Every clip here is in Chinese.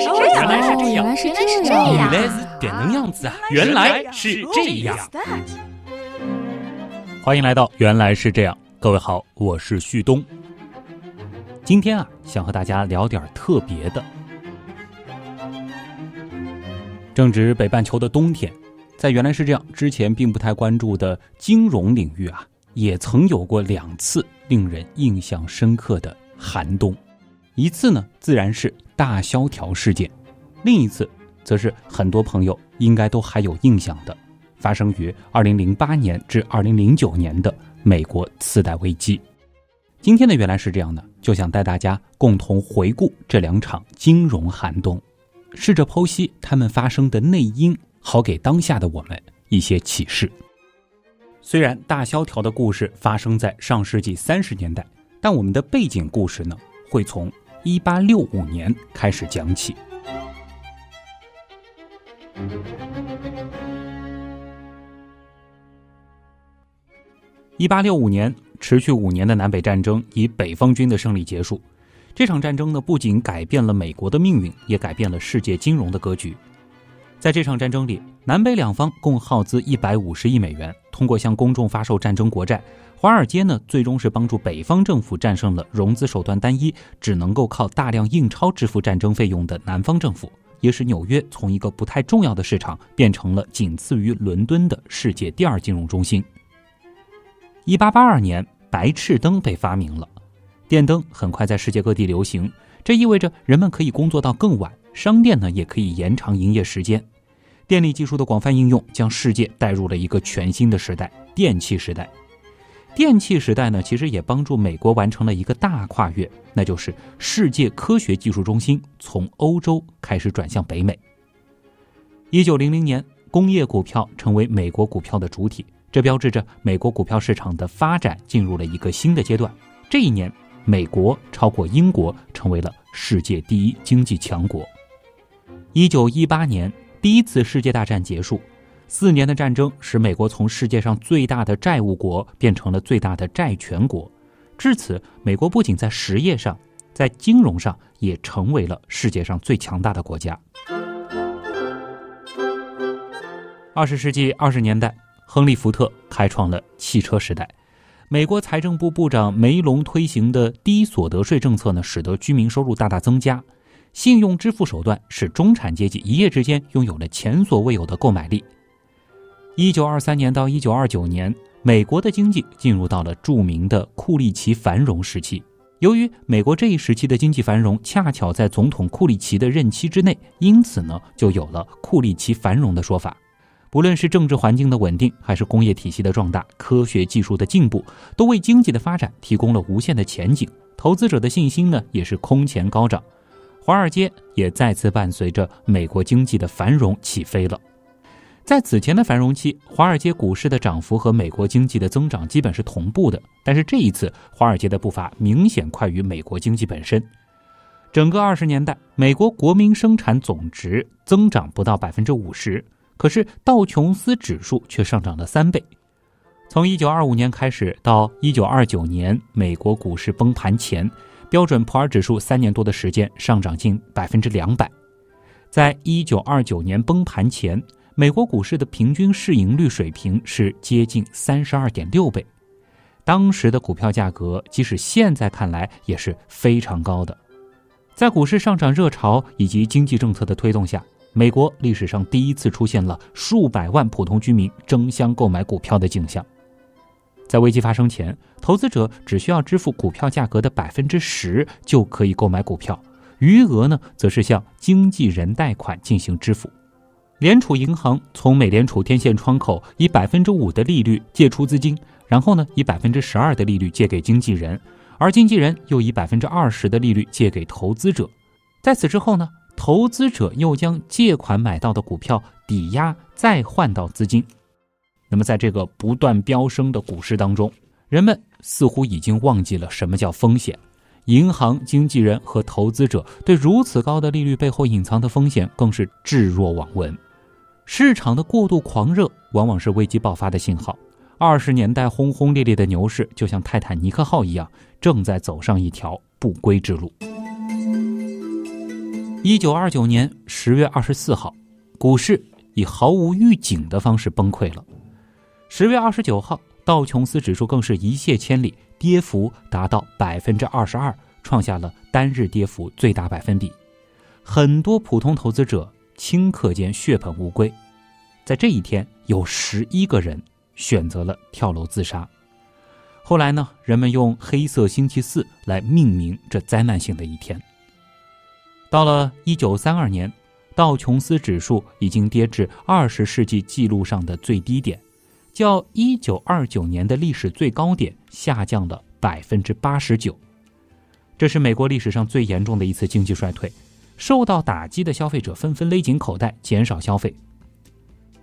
是这样，原来是这样，原来是这样，原来是点能样子啊！原来是这样。欢迎来到《原来是这样》，各位好，我是旭东。今天啊，想和大家聊点特别的。正值北半球的冬天，在原来是这样之前并不太关注的金融领域啊，也曾有过两次令人印象深刻的寒冬。一次呢，自然是大萧条事件；另一次，则是很多朋友应该都还有印象的，发生于二零零八年至二零零九年的美国次贷危机。今天的原来是这样的，就想带大家共同回顾这两场金融寒冬，试着剖析他们发生的内因，好给当下的我们一些启示。虽然大萧条的故事发生在上世纪三十年代，但我们的背景故事呢，会从。一八六五年开始讲起。一八六五年，持续五年的南北战争以北方军的胜利结束。这场战争呢，不仅改变了美国的命运，也改变了世界金融的格局。在这场战争里，南北两方共耗资一百五十亿美元，通过向公众发售战争国债。华尔街呢，最终是帮助北方政府战胜了融资手段单一、只能够靠大量印钞支付战争费用的南方政府，也使纽约从一个不太重要的市场变成了仅次于伦敦的世界第二金融中心。一八八二年，白炽灯被发明了，电灯很快在世界各地流行，这意味着人们可以工作到更晚，商店呢也可以延长营业时间。电力技术的广泛应用将世界带入了一个全新的时代——电气时代。电气时代呢，其实也帮助美国完成了一个大跨越，那就是世界科学技术中心从欧洲开始转向北美。一九零零年，工业股票成为美国股票的主体，这标志着美国股票市场的发展进入了一个新的阶段。这一年，美国超过英国，成为了世界第一经济强国。一九一八年，第一次世界大战结束。四年的战争使美国从世界上最大的债务国变成了最大的债权国，至此，美国不仅在实业上，在金融上也成为了世界上最强大的国家。二十世纪二十年代，亨利·福特开创了汽车时代，美国财政部部长梅隆推行的低所得税政策呢，使得居民收入大大增加，信用支付手段使中产阶级一夜之间拥有了前所未有的购买力。一九二三年到一九二九年，美国的经济进入到了著名的库利奇繁荣时期。由于美国这一时期的经济繁荣恰巧在总统库利奇的任期之内，因此呢，就有了库利奇繁荣的说法。不论是政治环境的稳定，还是工业体系的壮大，科学技术的进步，都为经济的发展提供了无限的前景。投资者的信心呢，也是空前高涨。华尔街也再次伴随着美国经济的繁荣起飞了。在此前的繁荣期，华尔街股市的涨幅和美国经济的增长基本是同步的。但是这一次，华尔街的步伐明显快于美国经济本身。整个二十年代，美国国民生产总值增长不到百分之五十，可是道琼斯指数却上涨了三倍。从一九二五年开始到一九二九年，美国股市崩盘前，标准普尔指数三年多的时间上涨近百分之两百。在一九二九年崩盘前。美国股市的平均市盈率水平是接近三十二点六倍，当时的股票价格，即使现在看来也是非常高的。在股市上涨热潮以及经济政策的推动下，美国历史上第一次出现了数百万普通居民争相购买股票的景象。在危机发生前，投资者只需要支付股票价格的百分之十就可以购买股票，余额呢，则是向经纪人贷款进行支付。联储银行从美联储天线窗口以百分之五的利率借出资金，然后呢以百分之十二的利率借给经纪人，而经纪人又以百分之二十的利率借给投资者。在此之后呢，投资者又将借款买到的股票抵押再换到资金。那么在这个不断飙升的股市当中，人们似乎已经忘记了什么叫风险。银行、经纪人和投资者对如此高的利率背后隐藏的风险更是置若罔闻。市场的过度狂热往往是危机爆发的信号。二十年代轰轰烈烈的牛市，就像泰坦尼克号一样，正在走上一条不归之路。一九二九年十月二十四号，股市以毫无预警的方式崩溃了。十月二十九号，道琼斯指数更是一泻千里，跌幅达到百分之二十二，创下了单日跌幅最大百分比。很多普通投资者顷刻间血本无归。在这一天，有十一个人选择了跳楼自杀。后来呢，人们用“黑色星期四”来命名这灾难性的一天。到了一九三二年，道琼斯指数已经跌至二十世纪记录上的最低点，较一九二九年的历史最高点下降了百分之八十九。这是美国历史上最严重的一次经济衰退，受到打击的消费者纷纷勒紧口袋，减少消费。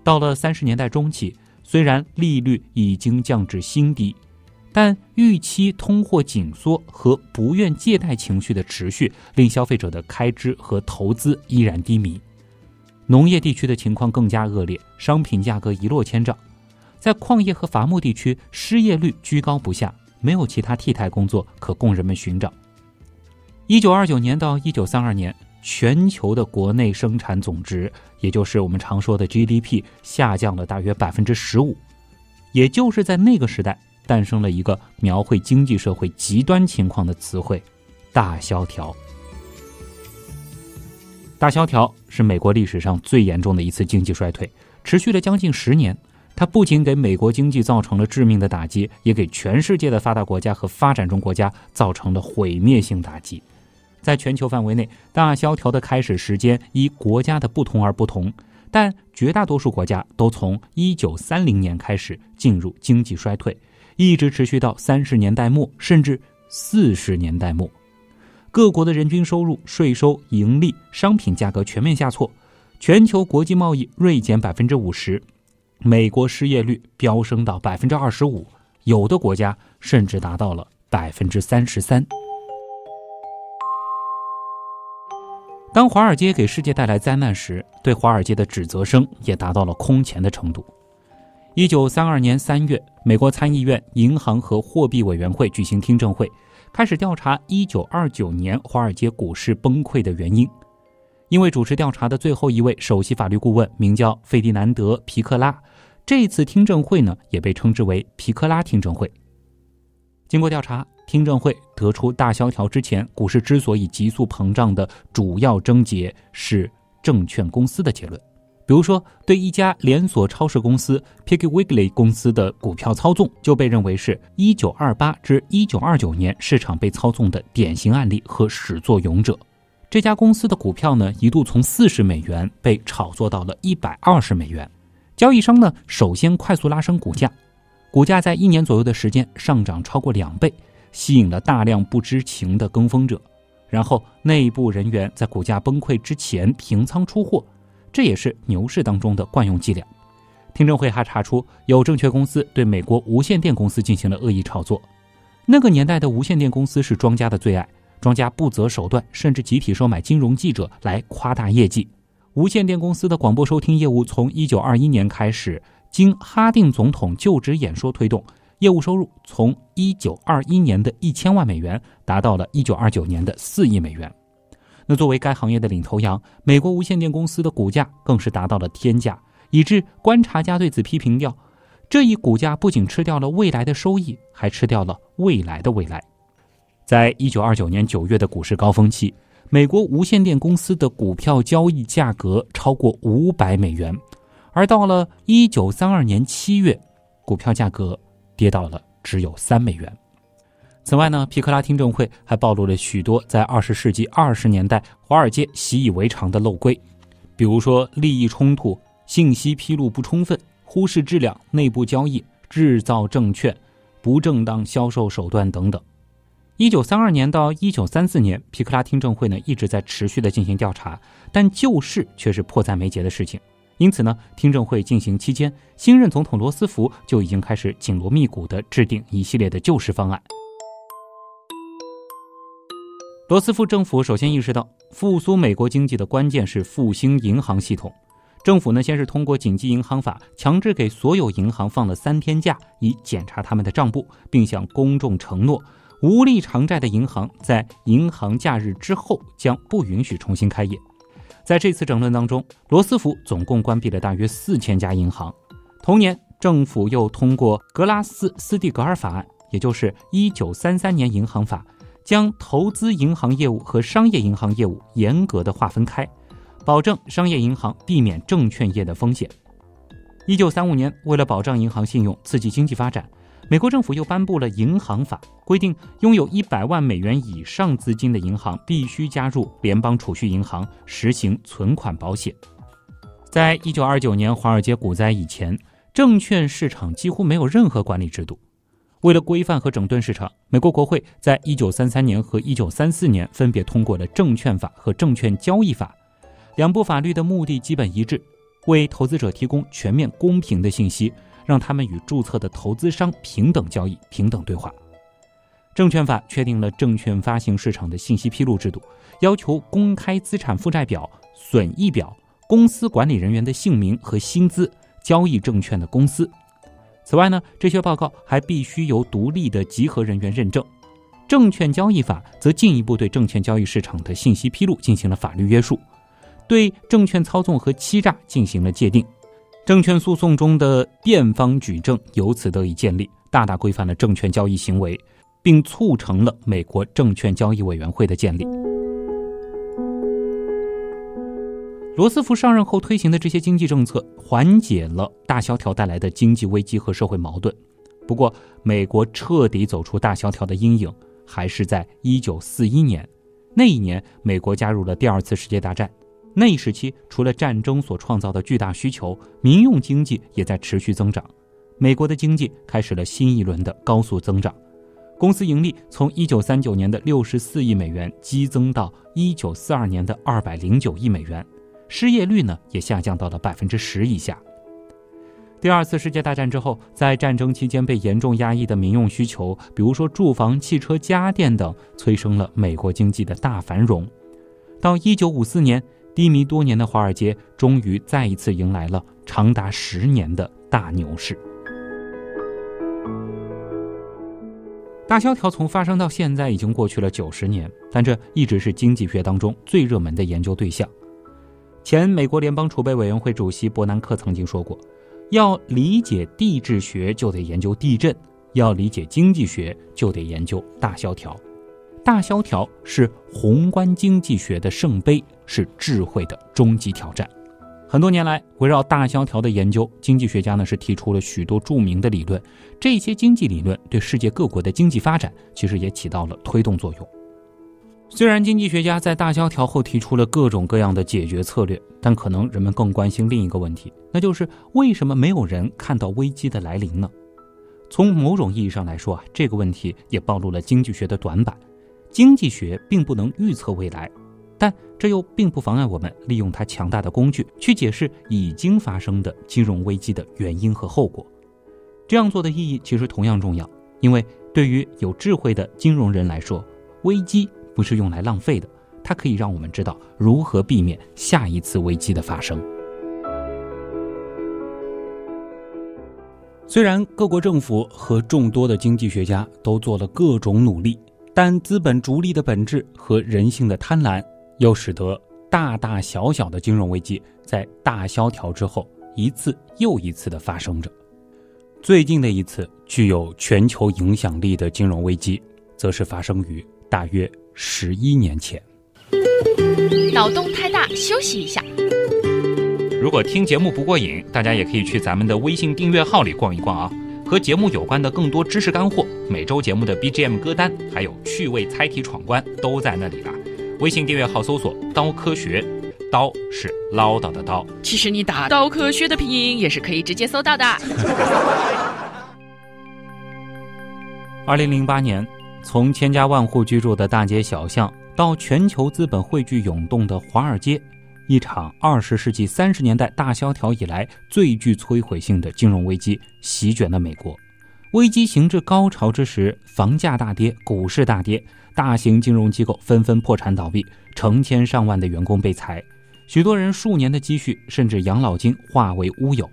到了三十年代中期，虽然利率已经降至新低。但预期通货紧缩和不愿借贷情绪的持续，令消费者的开支和投资依然低迷。农业地区的情况更加恶劣，商品价格一落千丈。在矿业和伐木地区，失业率居高不下，没有其他替代工作可供人们寻找。一九二九年到一九三二年，全球的国内生产总值，也就是我们常说的 GDP，下降了大约百分之十五。也就是在那个时代。诞生了一个描绘经济社会极端情况的词汇——大萧条。大萧条是美国历史上最严重的一次经济衰退，持续了将近十年。它不仅给美国经济造成了致命的打击，也给全世界的发达国家和发展中国家造成了毁灭性打击。在全球范围内，大萧条的开始时间依国家的不同而不同，但绝大多数国家都从1930年开始进入经济衰退。一直持续到三十年代末，甚至四十年代末，各国的人均收入、税收、盈利、商品价格全面下挫，全球国际贸易锐减百分之五十，美国失业率飙升到百分之二十五，有的国家甚至达到了百分之三十三。当华尔街给世界带来灾难时，对华尔街的指责声也达到了空前的程度。一九三二年三月，美国参议院银行和货币委员会举行听证会，开始调查一九二九年华尔街股市崩溃的原因。因为主持调查的最后一位首席法律顾问名叫费迪南德·皮克拉，这次听证会呢也被称之为皮克拉听证会。经过调查，听证会得出大萧条之前股市之所以急速膨胀的主要症结是证券公司的结论。比如说，对一家连锁超市公司 Piggy Wiggly 公司的股票操纵，就被认为是1928至1929年市场被操纵的典型案例和始作俑者。这家公司的股票呢，一度从40美元被炒作到了120美元。交易商呢，首先快速拉升股价，股价在一年左右的时间上涨超过两倍，吸引了大量不知情的跟风者。然后，内部人员在股价崩溃之前平仓出货。这也是牛市当中的惯用伎俩。听证会还查出，有证券公司对美国无线电公司进行了恶意炒作。那个年代的无线电公司是庄家的最爱，庄家不择手段，甚至集体收买金融记者来夸大业绩。无线电公司的广播收听业务从1921年开始，经哈定总统就职演说推动，业务收入从1921年的一千万美元达到了1929年的四亿美元。那作为该行业的领头羊，美国无线电公司的股价更是达到了天价，以致观察家对此批评掉：这一股价不仅吃掉了未来的收益，还吃掉了未来的未来。在一九二九年九月的股市高峰期，美国无线电公司的股票交易价格超过五百美元，而到了一九三二年七月，股票价格跌到了只有三美元。此外呢，皮克拉听证会还暴露了许多在二十世纪二十年代华尔街习以为常的漏规，比如说利益冲突、信息披露不充分、忽视质量、内部交易、制造证券、不正当销售手段等等。一九三二年到一九三四年，皮克拉听证会呢一直在持续的进行调查，但救市却是迫在眉睫的事情。因此呢，听证会进行期间，新任总统罗斯福就已经开始紧锣密鼓的制定一系列的救市方案。罗斯福政府首先意识到，复苏美国经济的关键是复兴银行系统。政府呢，先是通过紧急银行法，强制给所有银行放了三天假，以检查他们的账簿，并向公众承诺，无力偿债的银行在银行假日之后将不允许重新开业。在这次整顿当中，罗斯福总共关闭了大约四千家银行。同年，政府又通过格拉斯斯蒂格尔法案，也就是一九三三年银行法，将投资银行业务和商业银行业务严格的划分开，保证商业银行避免证券业的风险。一九三五年，为了保障银行信用，刺激经济发展。美国政府又颁布了银行法，规定拥有一百万美元以上资金的银行必须加入联邦储蓄银行，实行存款保险。在一九二九年华尔街股灾以前，证券市场几乎没有任何管理制度。为了规范和整顿市场，美国国会在一九三三年和一九三四年分别通过了证券法和证券交易法。两部法律的目的基本一致，为投资者提供全面公平的信息。让他们与注册的投资商平等交易、平等对话。证券法确定了证券发行市场的信息披露制度，要求公开资产负债表、损益表、公司管理人员的姓名和薪资、交易证券的公司。此外呢，这些报告还必须由独立的集合人员认证。证券交易法则进一步对证券交易市场的信息披露进行了法律约束，对证券操纵和欺诈进行了界定。证券诉讼中的辩方举证由此得以建立，大大规范了证券交易行为，并促成了美国证券交易委员会的建立。罗斯福上任后推行的这些经济政策，缓解了大萧条带来的经济危机和社会矛盾。不过，美国彻底走出大萧条的阴影，还是在1941年。那一年，美国加入了第二次世界大战。那一时期，除了战争所创造的巨大需求，民用经济也在持续增长。美国的经济开始了新一轮的高速增长，公司盈利从1939年的64亿美元激增到1942年的209亿美元，失业率呢也下降到了百分之十以下。第二次世界大战之后，在战争期间被严重压抑的民用需求，比如说住房、汽车、家电等，催生了美国经济的大繁荣。到1954年。低迷多年的华尔街终于再一次迎来了长达十年的大牛市。大萧条从发生到现在已经过去了九十年，但这一直是经济学当中最热门的研究对象。前美国联邦储备委员会主席伯南克曾经说过：“要理解地质学，就得研究地震；要理解经济学，就得研究大萧条。”大萧条是宏观经济学的圣杯，是智慧的终极挑战。很多年来，围绕大萧条的研究，经济学家呢是提出了许多著名的理论。这些经济理论对世界各国的经济发展其实也起到了推动作用。虽然经济学家在大萧条后提出了各种各样的解决策略，但可能人们更关心另一个问题，那就是为什么没有人看到危机的来临呢？从某种意义上来说啊，这个问题也暴露了经济学的短板。经济学并不能预测未来，但这又并不妨碍我们利用它强大的工具去解释已经发生的金融危机的原因和后果。这样做的意义其实同样重要，因为对于有智慧的金融人来说，危机不是用来浪费的，它可以让我们知道如何避免下一次危机的发生。虽然各国政府和众多的经济学家都做了各种努力。但资本逐利的本质和人性的贪婪，又使得大大小小的金融危机在大萧条之后一次又一次的发生着。最近的一次具有全球影响力的金融危机，则是发生于大约十一年前。脑洞太大，休息一下。如果听节目不过瘾，大家也可以去咱们的微信订阅号里逛一逛啊。和节目有关的更多知识干货，每周节目的 BGM 歌单，还有趣味猜题闯关，都在那里了。微信订阅号搜索“刀科学”，刀是唠叨的刀。其实你打“刀科学”的拼音也是可以直接搜到的。二零零八年，从千家万户居住的大街小巷，到全球资本汇聚涌动的华尔街。一场二十世纪三十年代大萧条以来最具摧毁性的金融危机席卷了美国。危机行至高潮之时，房价大跌，股市大跌，大型金融机构纷纷破产倒闭，成千上万的员工被裁，许多人数年的积蓄甚至养老金化为乌有。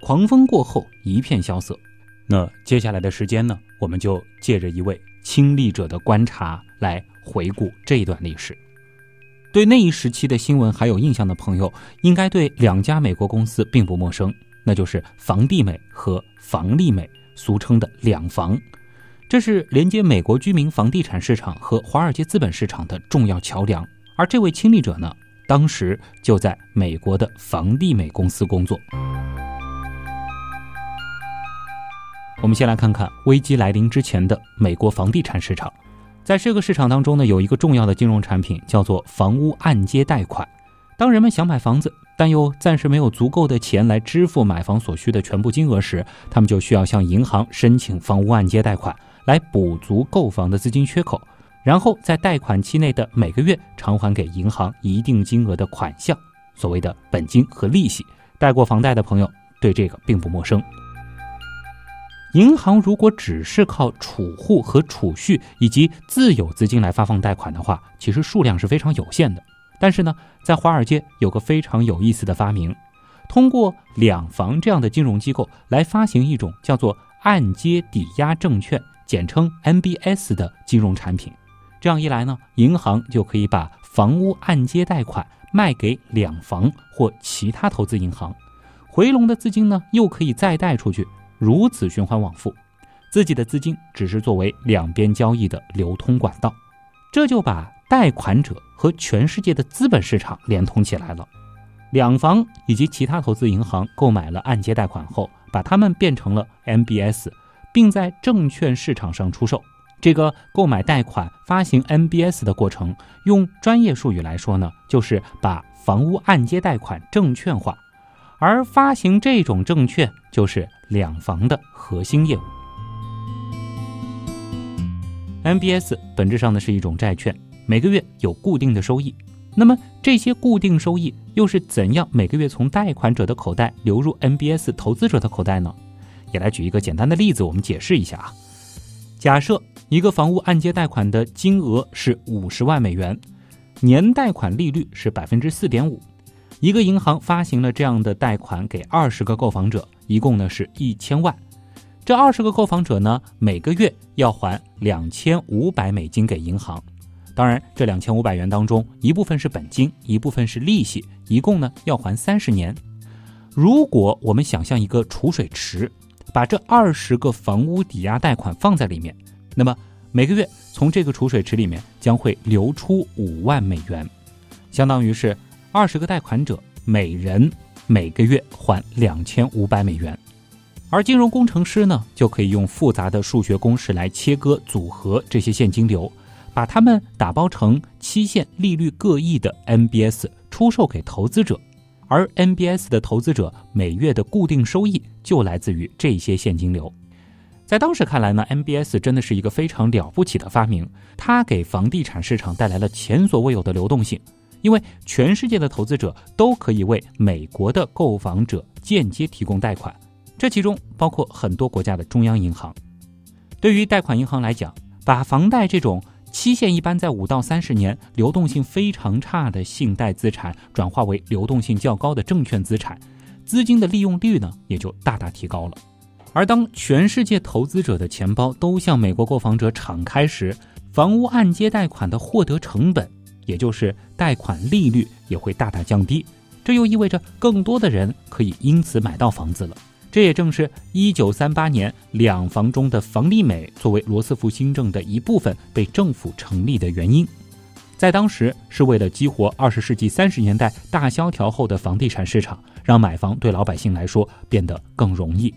狂风过后一片萧瑟。那接下来的时间呢？我们就借着一位亲历者的观察来回顾这段历史。对那一时期的新闻还有印象的朋友，应该对两家美国公司并不陌生，那就是房地美和房利美，俗称的两房。这是连接美国居民房地产市场和华尔街资本市场的重要桥梁。而这位亲历者呢，当时就在美国的房地美公司工作。我们先来看看危机来临之前的美国房地产市场。在这个市场当中呢，有一个重要的金融产品叫做房屋按揭贷款。当人们想买房子，但又暂时没有足够的钱来支付买房所需的全部金额时，他们就需要向银行申请房屋按揭贷款，来补足购房的资金缺口，然后在贷款期内的每个月偿还给银行一定金额的款项，所谓的本金和利息。贷过房贷的朋友对这个并不陌生。银行如果只是靠储户和储蓄以及自有资金来发放贷款的话，其实数量是非常有限的。但是呢，在华尔街有个非常有意思的发明，通过两房这样的金融机构来发行一种叫做按揭抵押证券，简称 MBS 的金融产品。这样一来呢，银行就可以把房屋按揭贷款卖给两房或其他投资银行，回笼的资金呢又可以再贷出去。如此循环往复，自己的资金只是作为两边交易的流通管道，这就把贷款者和全世界的资本市场连通起来了。两房以及其他投资银行购买了按揭贷款后，把它们变成了 MBS，并在证券市场上出售。这个购买贷款发行 MBS 的过程，用专业术语来说呢，就是把房屋按揭贷款证券化。而发行这种证券就是两房的核心业务。MBS 本质上呢是一种债券，每个月有固定的收益。那么这些固定收益又是怎样每个月从贷款者的口袋流入 MBS 投资者的口袋呢？也来举一个简单的例子，我们解释一下啊。假设一个房屋按揭贷款的金额是五十万美元，年贷款利率是百分之四点五。一个银行发行了这样的贷款给二十个购房者，一共呢是一千万。这二十个购房者呢，每个月要还两千五百美金给银行。当然，这两千五百元当中，一部分是本金，一部分是利息，一共呢要还三十年。如果我们想象一个储水池，把这二十个房屋抵押贷款放在里面，那么每个月从这个储水池里面将会流出五万美元，相当于是。二十个贷款者每人每个月还两千五百美元，而金融工程师呢，就可以用复杂的数学公式来切割组合这些现金流，把它们打包成期限利率各异的 MBS 出售给投资者，而 MBS 的投资者每月的固定收益就来自于这些现金流。在当时看来呢，MBS 真的是一个非常了不起的发明，它给房地产市场带来了前所未有的流动性。因为全世界的投资者都可以为美国的购房者间接提供贷款，这其中包括很多国家的中央银行。对于贷款银行来讲，把房贷这种期限一般在五到三十年、流动性非常差的信贷资产转化为流动性较高的证券资产，资金的利用率呢也就大大提高了。而当全世界投资者的钱包都向美国购房者敞开时，房屋按揭贷款的获得成本。也就是贷款利率也会大大降低，这又意味着更多的人可以因此买到房子了。这也正是1938年两房中的房利美作为罗斯福新政的一部分被政府成立的原因。在当时是为了激活20世纪30年代大萧条后的房地产市场，让买房对老百姓来说变得更容易。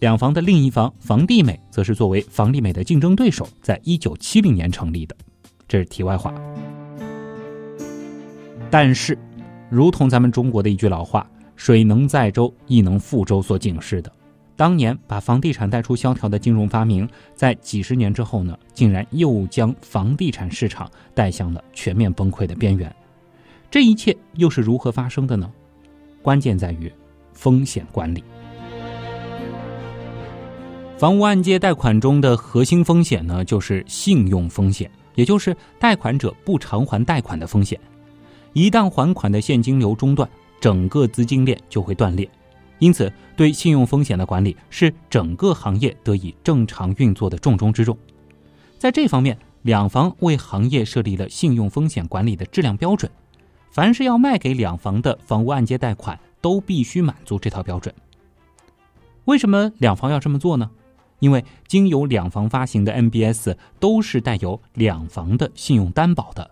两房的另一房房地美则是作为房利美的竞争对手，在1970年成立的。这是题外话。但是，如同咱们中国的一句老话“水能载舟，亦能覆舟”所警示的，当年把房地产带出萧条的金融发明，在几十年之后呢，竟然又将房地产市场带向了全面崩溃的边缘。这一切又是如何发生的呢？关键在于风险管理。房屋按揭贷款中的核心风险呢，就是信用风险，也就是贷款者不偿还贷款的风险。一旦还款的现金流中断，整个资金链就会断裂。因此，对信用风险的管理是整个行业得以正常运作的重中之重。在这方面，两房为行业设立了信用风险管理的质量标准，凡是要卖给两房的房屋按揭贷款都必须满足这套标准。为什么两房要这么做呢？因为经由两房发行的 MBS 都是带有两房的信用担保的，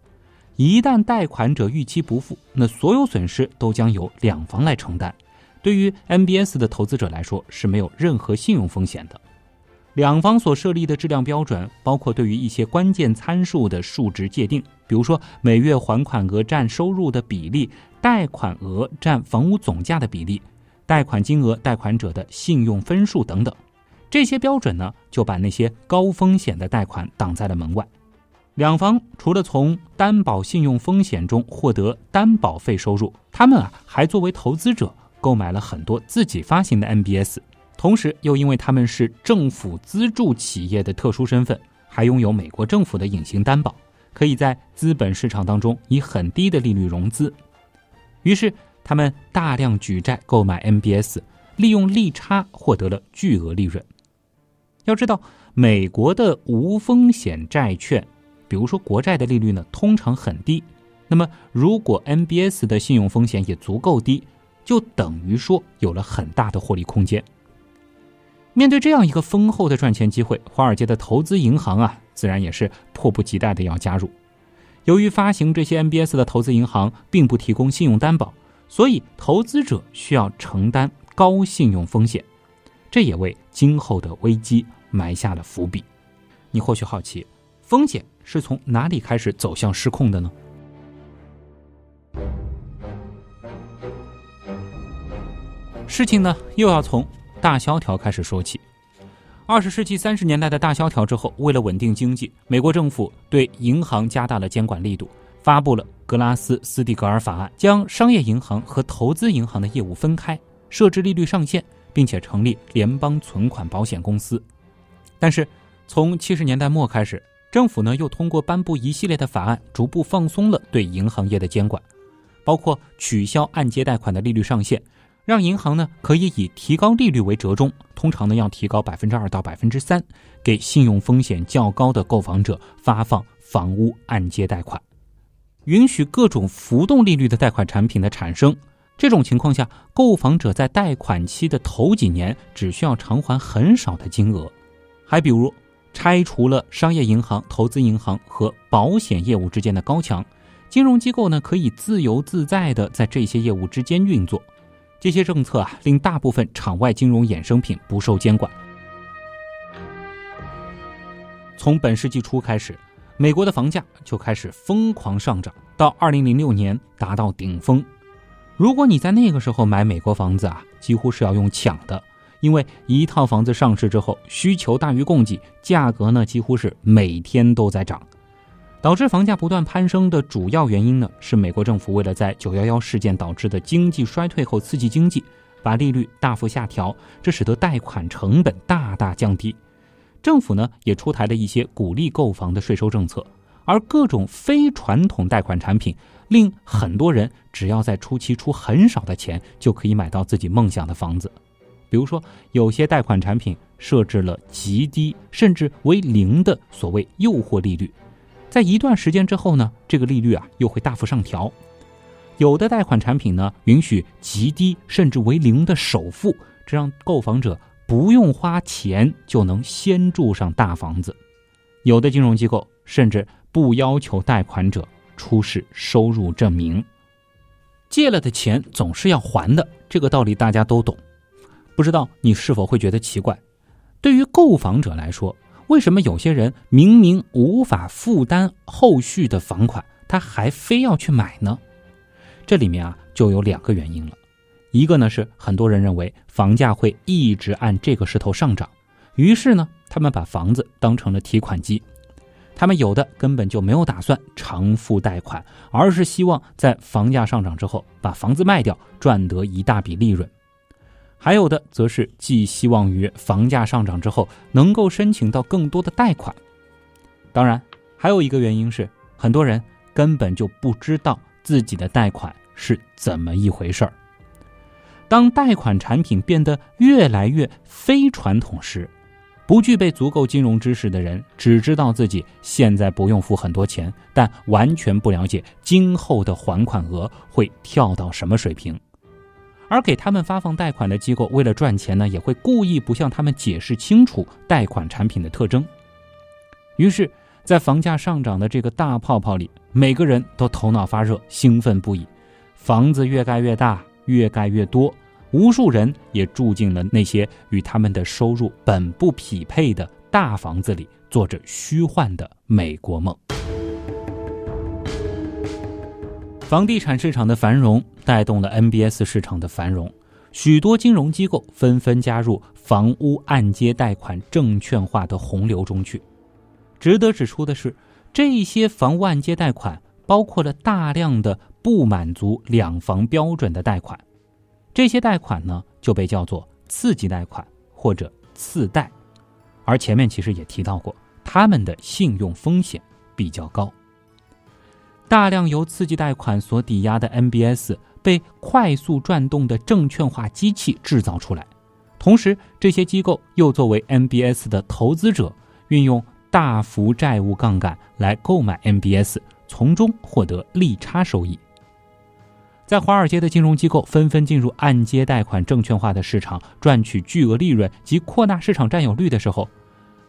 一旦贷款者逾期不付，那所有损失都将由两房来承担。对于 MBS 的投资者来说是没有任何信用风险的。两方所设立的质量标准包括对于一些关键参数的数值界定，比如说每月还款额占收入的比例、贷款额占房屋总价的比例、贷款金额、贷款者的信用分数等等。这些标准呢，就把那些高风险的贷款挡在了门外。两方除了从担保信用风险中获得担保费收入，他们啊还作为投资者购买了很多自己发行的 MBS，同时又因为他们是政府资助企业的特殊身份，还拥有美国政府的隐形担保，可以在资本市场当中以很低的利率融资。于是他们大量举债购买 MBS，利用利差获得了巨额利润。要知道，美国的无风险债券，比如说国债的利率呢，通常很低。那么，如果 MBS 的信用风险也足够低，就等于说有了很大的获利空间。面对这样一个丰厚的赚钱机会，华尔街的投资银行啊，自然也是迫不及待的要加入。由于发行这些 MBS 的投资银行并不提供信用担保，所以投资者需要承担高信用风险，这也为今后的危机。埋下了伏笔。你或许好奇，风险是从哪里开始走向失控的呢？事情呢，又要从大萧条开始说起。二十世纪三十年代的大萧条之后，为了稳定经济，美国政府对银行加大了监管力度，发布了格拉斯斯蒂格尔法案，将商业银行和投资银行的业务分开，设置利率上限，并且成立联邦存款保险公司。但是，从七十年代末开始，政府呢又通过颁布一系列的法案，逐步放松了对银行业的监管，包括取消按揭贷款的利率上限，让银行呢可以以提高利率为折中，通常呢要提高百分之二到百分之三，给信用风险较高的购房者发放房屋按揭贷款，允许各种浮动利率的贷款产品的产生。这种情况下，购房者在贷款期的头几年只需要偿还很少的金额。还比如，拆除了商业银行、投资银行和保险业务之间的高墙，金融机构呢可以自由自在的在这些业务之间运作。这些政策啊，令大部分场外金融衍生品不受监管。从本世纪初开始，美国的房价就开始疯狂上涨，到二零零六年达到顶峰。如果你在那个时候买美国房子啊，几乎是要用抢的。因为一套房子上市之后，需求大于供给，价格呢几乎是每天都在涨，导致房价不断攀升的主要原因呢是美国政府为了在九幺幺事件导致的经济衰退后刺激经济，把利率大幅下调，这使得贷款成本大大降低。政府呢也出台了一些鼓励购房的税收政策，而各种非传统贷款产品令很多人只要在初期出很少的钱，就可以买到自己梦想的房子。比如说，有些贷款产品设置了极低甚至为零的所谓诱惑利率，在一段时间之后呢，这个利率啊又会大幅上调。有的贷款产品呢允许极低甚至为零的首付，这让购房者不用花钱就能先住上大房子。有的金融机构甚至不要求贷款者出示收入证明，借了的钱总是要还的，这个道理大家都懂。不知道你是否会觉得奇怪？对于购房者来说，为什么有些人明明无法负担后续的房款，他还非要去买呢？这里面啊，就有两个原因了。一个呢是很多人认为房价会一直按这个势头上涨，于是呢，他们把房子当成了提款机。他们有的根本就没有打算偿付贷款，而是希望在房价上涨之后把房子卖掉，赚得一大笔利润。还有的则是寄希望于房价上涨之后能够申请到更多的贷款。当然，还有一个原因是，很多人根本就不知道自己的贷款是怎么一回事儿。当贷款产品变得越来越非传统时，不具备足够金融知识的人，只知道自己现在不用付很多钱，但完全不了解今后的还款额会跳到什么水平。而给他们发放贷款的机构，为了赚钱呢，也会故意不向他们解释清楚贷款产品的特征。于是，在房价上涨的这个大泡泡里，每个人都头脑发热，兴奋不已。房子越盖越大，越盖越多。无数人也住进了那些与他们的收入本不匹配的大房子里，做着虚幻的美国梦。房地产市场的繁荣带动了 MBS 市场的繁荣，许多金融机构纷纷加入房屋按揭贷款证券化的洪流中去。值得指出的是，这些房屋按揭贷款包括了大量的不满足两房标准的贷款。这些贷款呢，就被叫做次级贷款或者次贷，而前面其实也提到过，他们的信用风险比较高。大量由次级贷款所抵押的 MBS 被快速转动的证券化机器制造出来，同时这些机构又作为 MBS 的投资者，运用大幅债务杠杆来购买 MBS，从中获得利差收益。在华尔街的金融机构纷纷进入按揭贷款证券化的市场，赚取巨额利润及扩大市场占有率的时候，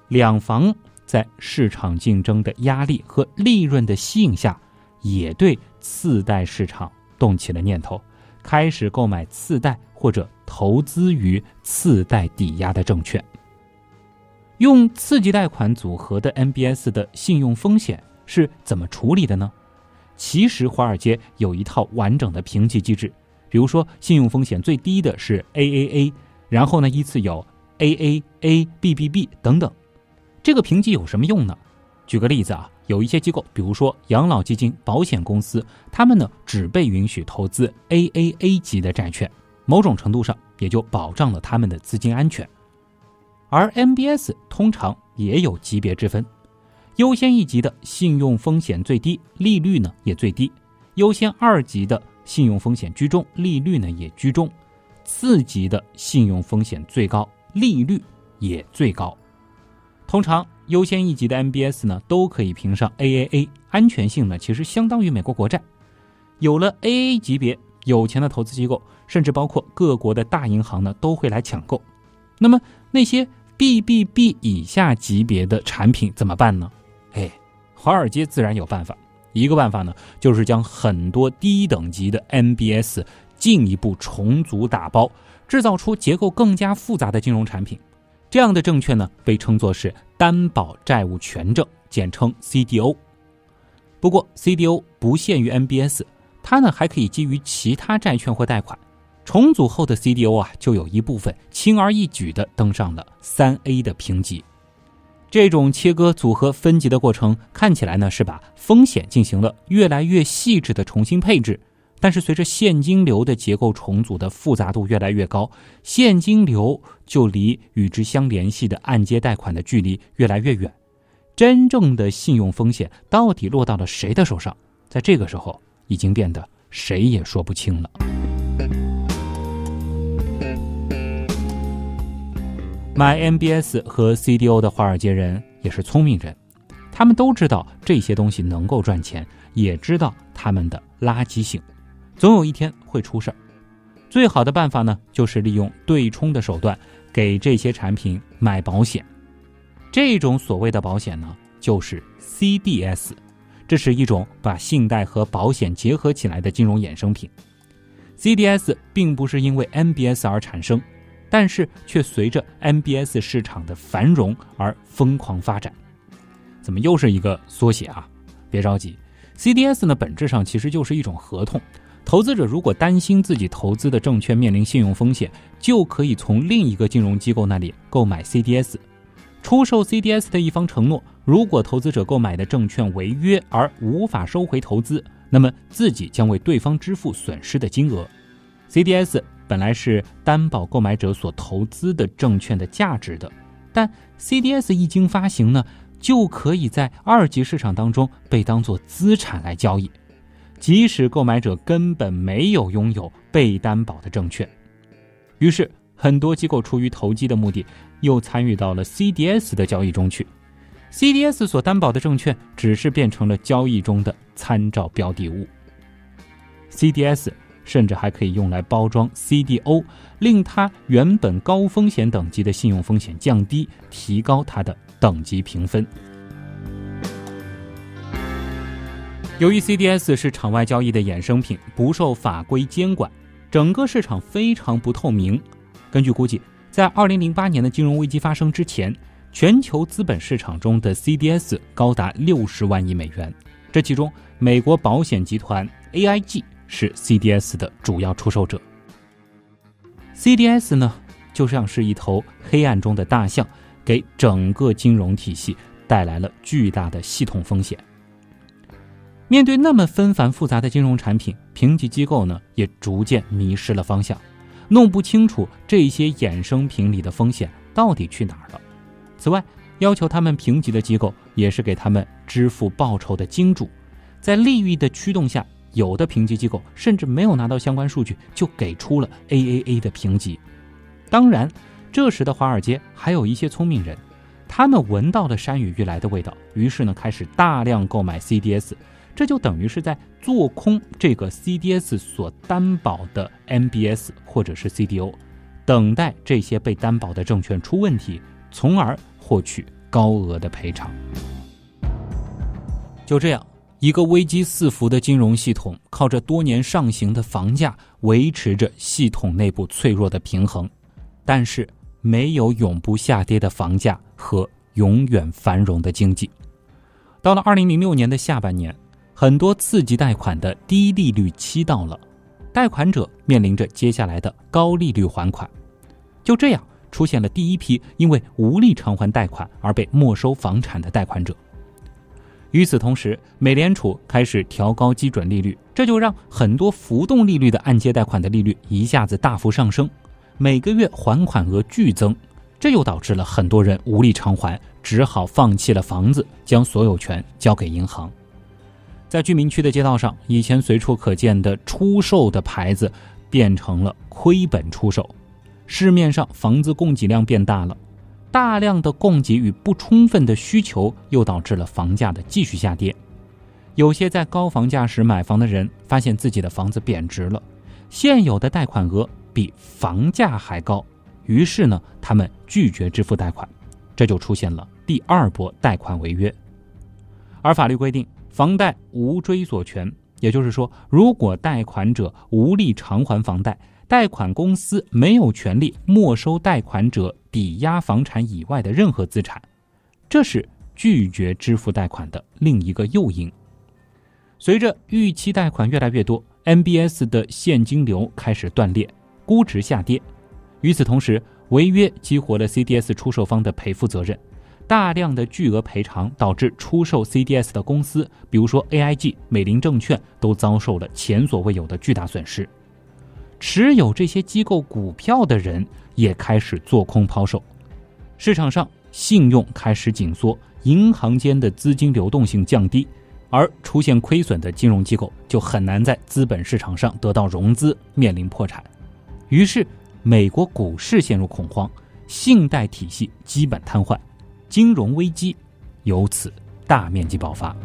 两房在市场竞争的压力和利润的吸引下，也对次贷市场动起了念头，开始购买次贷或者投资于次贷抵押的证券。用次级贷款组合的 MBS 的信用风险是怎么处理的呢？其实华尔街有一套完整的评级机制，比如说信用风险最低的是 AAA，然后呢依次有 AAA、BBB 等等。这个评级有什么用呢？举个例子啊，有一些机构，比如说养老基金、保险公司，他们呢只被允许投资 AAA 级的债券，某种程度上也就保障了他们的资金安全。而 MBS 通常也有级别之分。优先一级的信用风险最低，利率呢也最低；优先二级的信用风险居中，利率呢也居中；次级的信用风险最高，利率也最高。通常优先一级的 MBS 呢都可以评上 AAA，安全性呢其实相当于美国国债。有了 AA 级别，有钱的投资机构，甚至包括各国的大银行呢都会来抢购。那么那些 BBB 以下级别的产品怎么办呢？哎，华尔街自然有办法。一个办法呢，就是将很多低等级的 MBS 进一步重组打包，制造出结构更加复杂的金融产品。这样的证券呢，被称作是担保债务权证，简称 CDO。不过 CDO 不限于 MBS，它呢还可以基于其他债券或贷款。重组后的 CDO 啊，就有一部分轻而易举地登上了三 A 的评级。这种切割、组合、分级的过程看起来呢是把风险进行了越来越细致的重新配置，但是随着现金流的结构重组的复杂度越来越高，现金流就离与之相联系的按揭贷款的距离越来越远，真正的信用风险到底落到了谁的手上，在这个时候已经变得谁也说不清了。买 MBS 和 CDO 的华尔街人也是聪明人，他们都知道这些东西能够赚钱，也知道他们的垃圾性，总有一天会出事儿。最好的办法呢，就是利用对冲的手段给这些产品买保险。这种所谓的保险呢，就是 CDS，这是一种把信贷和保险结合起来的金融衍生品。CDS 并不是因为 MBS 而产生。但是却随着 MBS 市场的繁荣而疯狂发展，怎么又是一个缩写啊？别着急，CDS 呢本质上其实就是一种合同。投资者如果担心自己投资的证券面临信用风险，就可以从另一个金融机构那里购买 CDS。出售 CDS 的一方承诺，如果投资者购买的证券违约而无法收回投资，那么自己将为对方支付损失的金额。CDS。本来是担保购买者所投资的证券的价值的，但 CDS 一经发行呢，就可以在二级市场当中被当作资产来交易，即使购买者根本没有拥有被担保的证券。于是，很多机构出于投机的目的，又参与到了 CDS 的交易中去。CDS 所担保的证券只是变成了交易中的参照标的物。CDS 甚至还可以用来包装 CDO，令它原本高风险等级的信用风险降低，提高它的等级评分。由于 CDS 是场外交易的衍生品，不受法规监管，整个市场非常不透明。根据估计，在2008年的金融危机发生之前，全球资本市场中的 CDS 高达60万亿美元，这其中美国保险集团 AIG 是 CDS 的主要出售者。CDS 呢，就像是一头黑暗中的大象，给整个金融体系带来了巨大的系统风险。面对那么纷繁复杂的金融产品，评级机构呢也逐渐迷失了方向，弄不清楚这些衍生品里的风险到底去哪儿了。此外，要求他们评级的机构也是给他们支付报酬的金主，在利益的驱动下，有的评级机构甚至没有拿到相关数据就给出了 AAA 的评级。当然，这时的华尔街还有一些聪明人，他们闻到了山雨欲来的味道，于是呢开始大量购买 CDS。这就等于是在做空这个 CDS 所担保的 MBS 或者是 CDO，等待这些被担保的证券出问题，从而获取高额的赔偿。就这样，一个危机四伏的金融系统，靠着多年上行的房价维持着系统内部脆弱的平衡，但是没有永不下跌的房价和永远繁荣的经济。到了二零零六年的下半年。很多次级贷款的低利率期到了，贷款者面临着接下来的高利率还款，就这样出现了第一批因为无力偿还贷款而被没收房产的贷款者。与此同时，美联储开始调高基准利率，这就让很多浮动利率的按揭贷款的利率一下子大幅上升，每个月还款额剧增，这又导致了很多人无力偿还，只好放弃了房子，将所有权交给银行。在居民区的街道上，以前随处可见的出售的牌子变成了亏本出售。市面上房子供给量变大了，大量的供给与不充分的需求又导致了房价的继续下跌。有些在高房价时买房的人发现自己的房子贬值了，现有的贷款额比房价还高，于是呢，他们拒绝支付贷款，这就出现了第二波贷款违约。而法律规定。房贷无追索权，也就是说，如果贷款者无力偿还房贷，贷款公司没有权利没收贷款者抵押房产以外的任何资产。这是拒绝支付贷款的另一个诱因。随着逾期贷款越来越多，MBS 的现金流开始断裂，估值下跌。与此同时，违约激活了 CDS 出售方的赔付责任。大量的巨额赔偿导致出售 CDS 的公司，比如说 AIG、美林证券，都遭受了前所未有的巨大损失。持有这些机构股票的人也开始做空抛售，市场上信用开始紧缩，银行间的资金流动性降低，而出现亏损的金融机构就很难在资本市场上得到融资，面临破产。于是，美国股市陷入恐慌，信贷体系基本瘫痪。金融危机由此大面积爆发。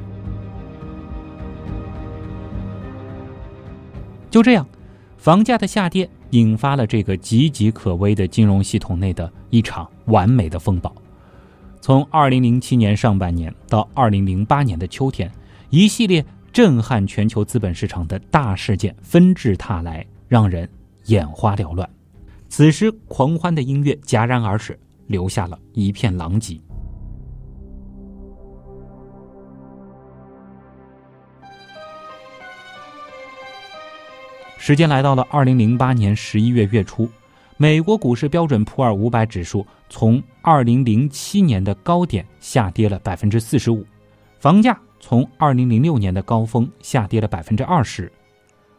就这样，房价的下跌引发了这个岌岌可危的金融系统内的一场完美的风暴。从二零零七年上半年到二零零八年的秋天，一系列震撼全球资本市场的大事件纷至沓来，让人眼花缭乱。此时，狂欢的音乐戛然而止，留下了一片狼藉。时间来到了二零零八年十一月月初，美国股市标准普尔五百指数从二零零七年的高点下跌了百分之四十五，房价从二零零六年的高峰下跌了百分之二十，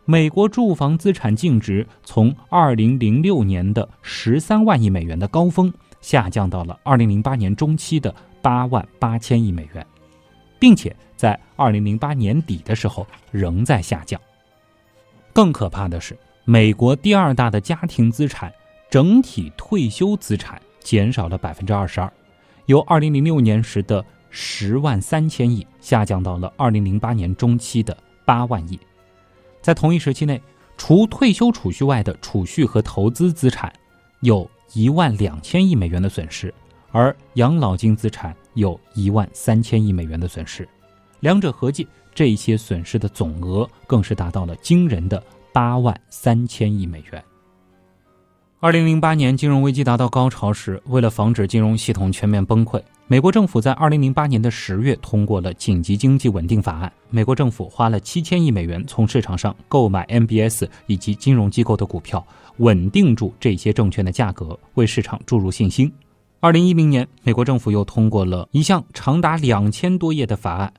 美国住房资产净值从二零零六年的十三万亿美元的高峰下降到了二零零八年中期的八万八千亿美元，并且在二零零八年底的时候仍在下降。更可怕的是，美国第二大的家庭资产整体退休资产减少了百分之二十二，由二零零六年时的十万三千亿下降到了二零零八年中期的八万亿。在同一时期内，除退休储蓄外的储蓄和投资资产有一万两千亿美元的损失，而养老金资产有一万三千亿美元的损失，两者合计，这些损失的总额更是达到了惊人的八万三千亿美元。二零零八年金融危机达到高潮时，为了防止金融系统全面崩溃，美国政府在二零零八年的十月通过了紧急经济稳定法案。美国政府花了七千亿美元从市场上购买 MBS 以及金融机构的股票，稳定住这些证券的价格，为市场注入信心。二零一零年，美国政府又通过了一项长达两千多页的法案，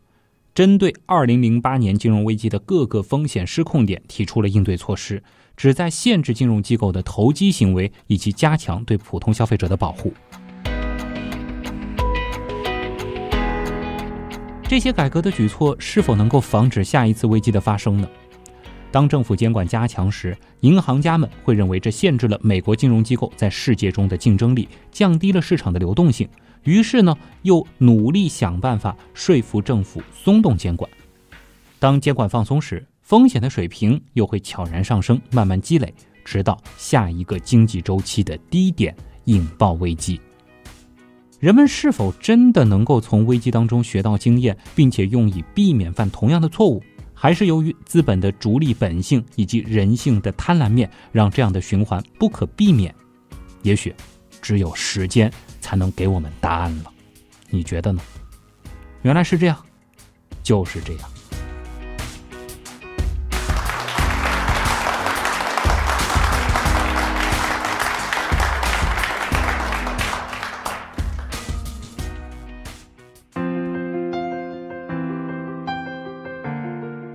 针对二零零八年金融危机的各个风险失控点提出了应对措施。旨在限制金融机构的投机行为，以及加强对普通消费者的保护。这些改革的举措是否能够防止下一次危机的发生呢？当政府监管加强时，银行家们会认为这限制了美国金融机构在世界中的竞争力，降低了市场的流动性。于是呢，又努力想办法说服政府松动监管。当监管放松时，风险的水平又会悄然上升，慢慢积累，直到下一个经济周期的低点引爆危机。人们是否真的能够从危机当中学到经验，并且用以避免犯同样的错误？还是由于资本的逐利本性以及人性的贪婪面，让这样的循环不可避免？也许，只有时间才能给我们答案了。你觉得呢？原来是这样，就是这样。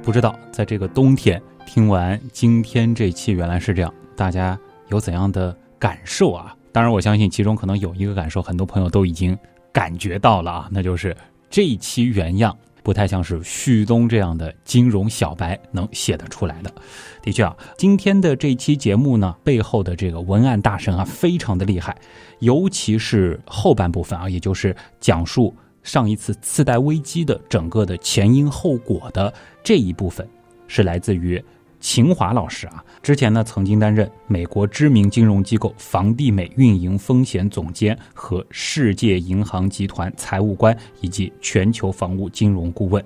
不知道在这个冬天听完今天这期原来是这样，大家有怎样的感受啊？当然，我相信其中可能有一个感受，很多朋友都已经感觉到了啊，那就是这一期原样不太像是旭东这样的金融小白能写得出来的。的确啊，今天的这期节目呢，背后的这个文案大神啊，非常的厉害，尤其是后半部分啊，也就是讲述。上一次次贷危机的整个的前因后果的这一部分，是来自于秦华老师啊。之前呢，曾经担任美国知名金融机构房地美运营风险总监和世界银行集团财务官以及全球房屋金融顾问。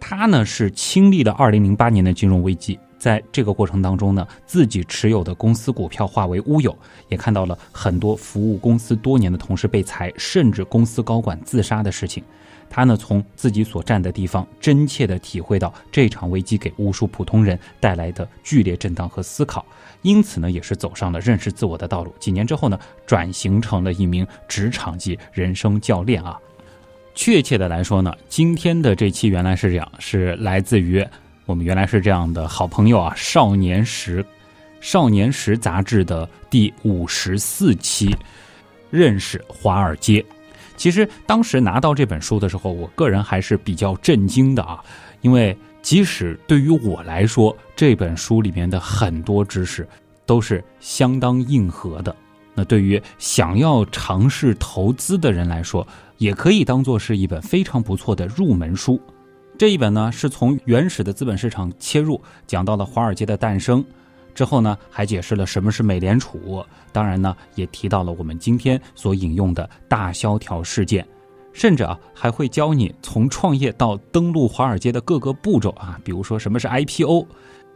他呢是亲历了2008年的金融危机。在这个过程当中呢，自己持有的公司股票化为乌有，也看到了很多服务公司多年的同事被裁，甚至公司高管自杀的事情。他呢，从自己所站的地方，真切地体会到这场危机给无数普通人带来的剧烈震荡和思考，因此呢，也是走上了认识自我的道路。几年之后呢，转型成了一名职场级人生教练啊。确切的来说呢，今天的这期原来是这样，是来自于。我们原来是这样的好朋友啊，《少年时》《少年时》杂志的第五十四期，认识华尔街。其实当时拿到这本书的时候，我个人还是比较震惊的啊，因为即使对于我来说，这本书里面的很多知识都是相当硬核的。那对于想要尝试投资的人来说，也可以当做是一本非常不错的入门书。这一本呢，是从原始的资本市场切入，讲到了华尔街的诞生，之后呢，还解释了什么是美联储，当然呢，也提到了我们今天所引用的大萧条事件，甚至啊，还会教你从创业到登陆华尔街的各个步骤啊，比如说什么是 IPO，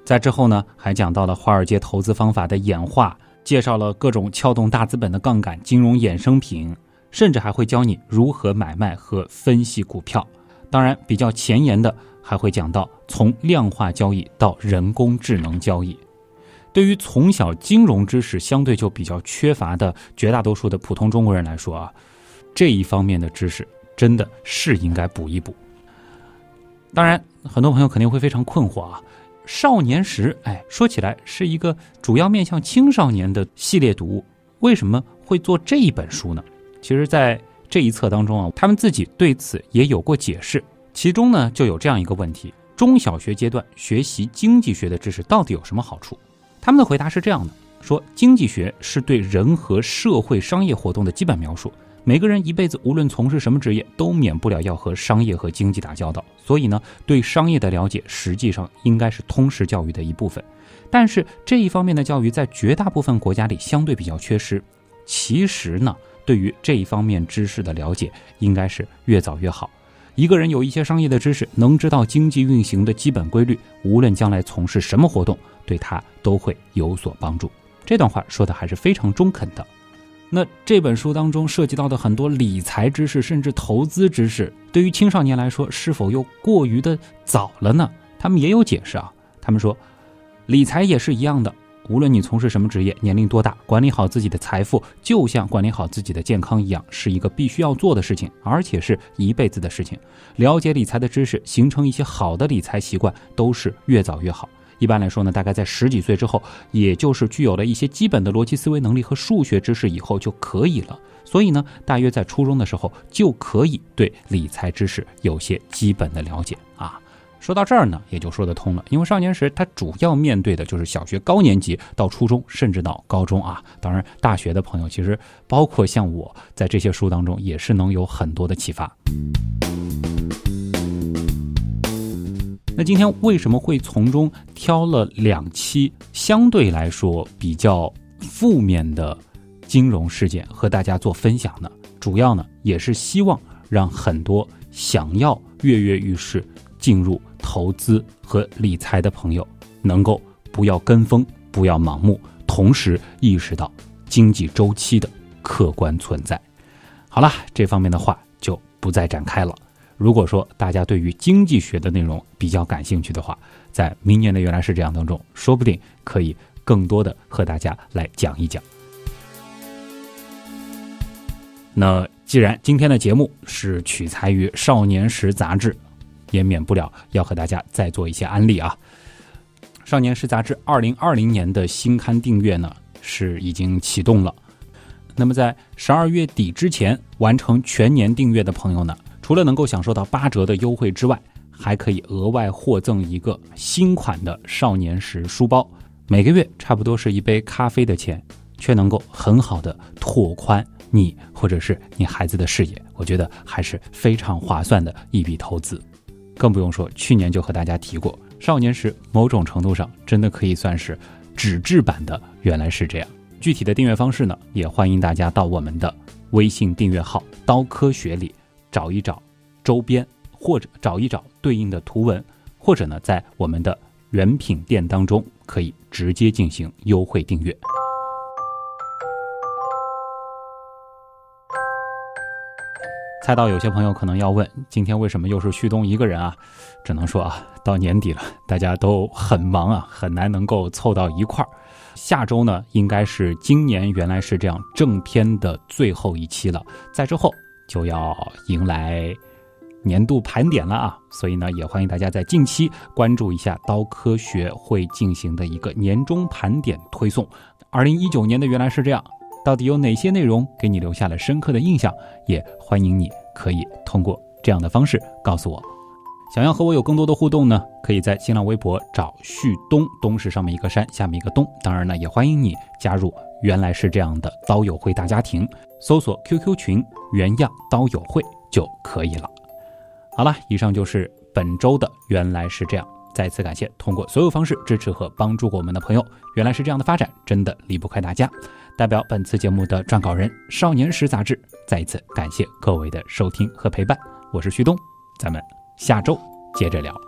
在之后呢，还讲到了华尔街投资方法的演化，介绍了各种撬动大资本的杠杆金融衍生品，甚至还会教你如何买卖和分析股票。当然，比较前沿的还会讲到从量化交易到人工智能交易。对于从小金融知识相对就比较缺乏的绝大多数的普通中国人来说啊，这一方面的知识真的是应该补一补。当然，很多朋友肯定会非常困惑啊，《少年时》哎，说起来是一个主要面向青少年的系列读物，为什么会做这一本书呢？其实，在这一册当中啊，他们自己对此也有过解释。其中呢，就有这样一个问题：中小学阶段学习经济学的知识到底有什么好处？他们的回答是这样的：说经济学是对人和社会商业活动的基本描述。每个人一辈子无论从事什么职业，都免不了要和商业和经济打交道。所以呢，对商业的了解实际上应该是通识教育的一部分。但是这一方面的教育在绝大部分国家里相对比较缺失。其实呢，对于这一方面知识的了解，应该是越早越好。一个人有一些商业的知识，能知道经济运行的基本规律，无论将来从事什么活动，对他都会有所帮助。这段话说的还是非常中肯的。那这本书当中涉及到的很多理财知识，甚至投资知识，对于青少年来说，是否又过于的早了呢？他们也有解释啊。他们说，理财也是一样的，无论你从事什么职业，年龄多大，管理好自己的财富，就像管理好自己的健康一样，是一个必须要做的事情，而且是一辈子的事情。了解理财的知识，形成一些好的理财习惯，都是越早越好。一般来说呢，大概在十几岁之后，也就是具有了一些基本的逻辑思维能力和数学知识以后就可以了。所以呢，大约在初中的时候就可以对理财知识有些基本的了解啊。说到这儿呢，也就说得通了。因为少年时他主要面对的就是小学高年级到初中，甚至到高中啊。当然，大学的朋友其实包括像我在这些书当中也是能有很多的启发。那今天为什么会从中挑了两期相对来说比较负面的金融事件和大家做分享呢？主要呢也是希望让很多想要跃跃欲试进入投资和理财的朋友能够不要跟风，不要盲目，同时意识到经济周期的客观存在。好了，这方面的话就不再展开了。如果说大家对于经济学的内容比较感兴趣的话，在明年的原来是这样当中，说不定可以更多的和大家来讲一讲。那既然今天的节目是取材于《少年时》杂志，也免不了要和大家再做一些安利啊。《少年时》杂志二零二零年的新刊订阅呢是已经启动了，那么在十二月底之前完成全年订阅的朋友呢？除了能够享受到八折的优惠之外，还可以额外获赠一个新款的少年时书包，每个月差不多是一杯咖啡的钱，却能够很好的拓宽你或者是你孩子的视野，我觉得还是非常划算的一笔投资。更不用说去年就和大家提过，少年时某种程度上真的可以算是纸质版的。原来是这样，具体的订阅方式呢，也欢迎大家到我们的微信订阅号“刀科学”里。找一找周边，或者找一找对应的图文，或者呢，在我们的原品店当中可以直接进行优惠订阅。猜到有些朋友可能要问，今天为什么又是旭东一个人啊？只能说啊，到年底了，大家都很忙啊，很难能够凑到一块儿。下周呢，应该是今年原来是这样正片的最后一期了，在之后。就要迎来年度盘点了啊，所以呢，也欢迎大家在近期关注一下刀科学会进行的一个年终盘点推送。二零一九年的原来是这样，到底有哪些内容给你留下了深刻的印象？也欢迎你可以通过这样的方式告诉我。想要和我有更多的互动呢，可以在新浪微博找旭东，东是上面一个山，下面一个东。当然呢，也欢迎你加入原来是这样的刀友会大家庭。搜索 QQ 群“原样刀友会”就可以了。好了，以上就是本周的原来是这样。再次感谢通过所有方式支持和帮助过我们的朋友。原来是这样的发展真的离不开大家。代表本次节目的撰稿人《少年时》杂志，再一次感谢各位的收听和陪伴。我是旭东，咱们下周接着聊。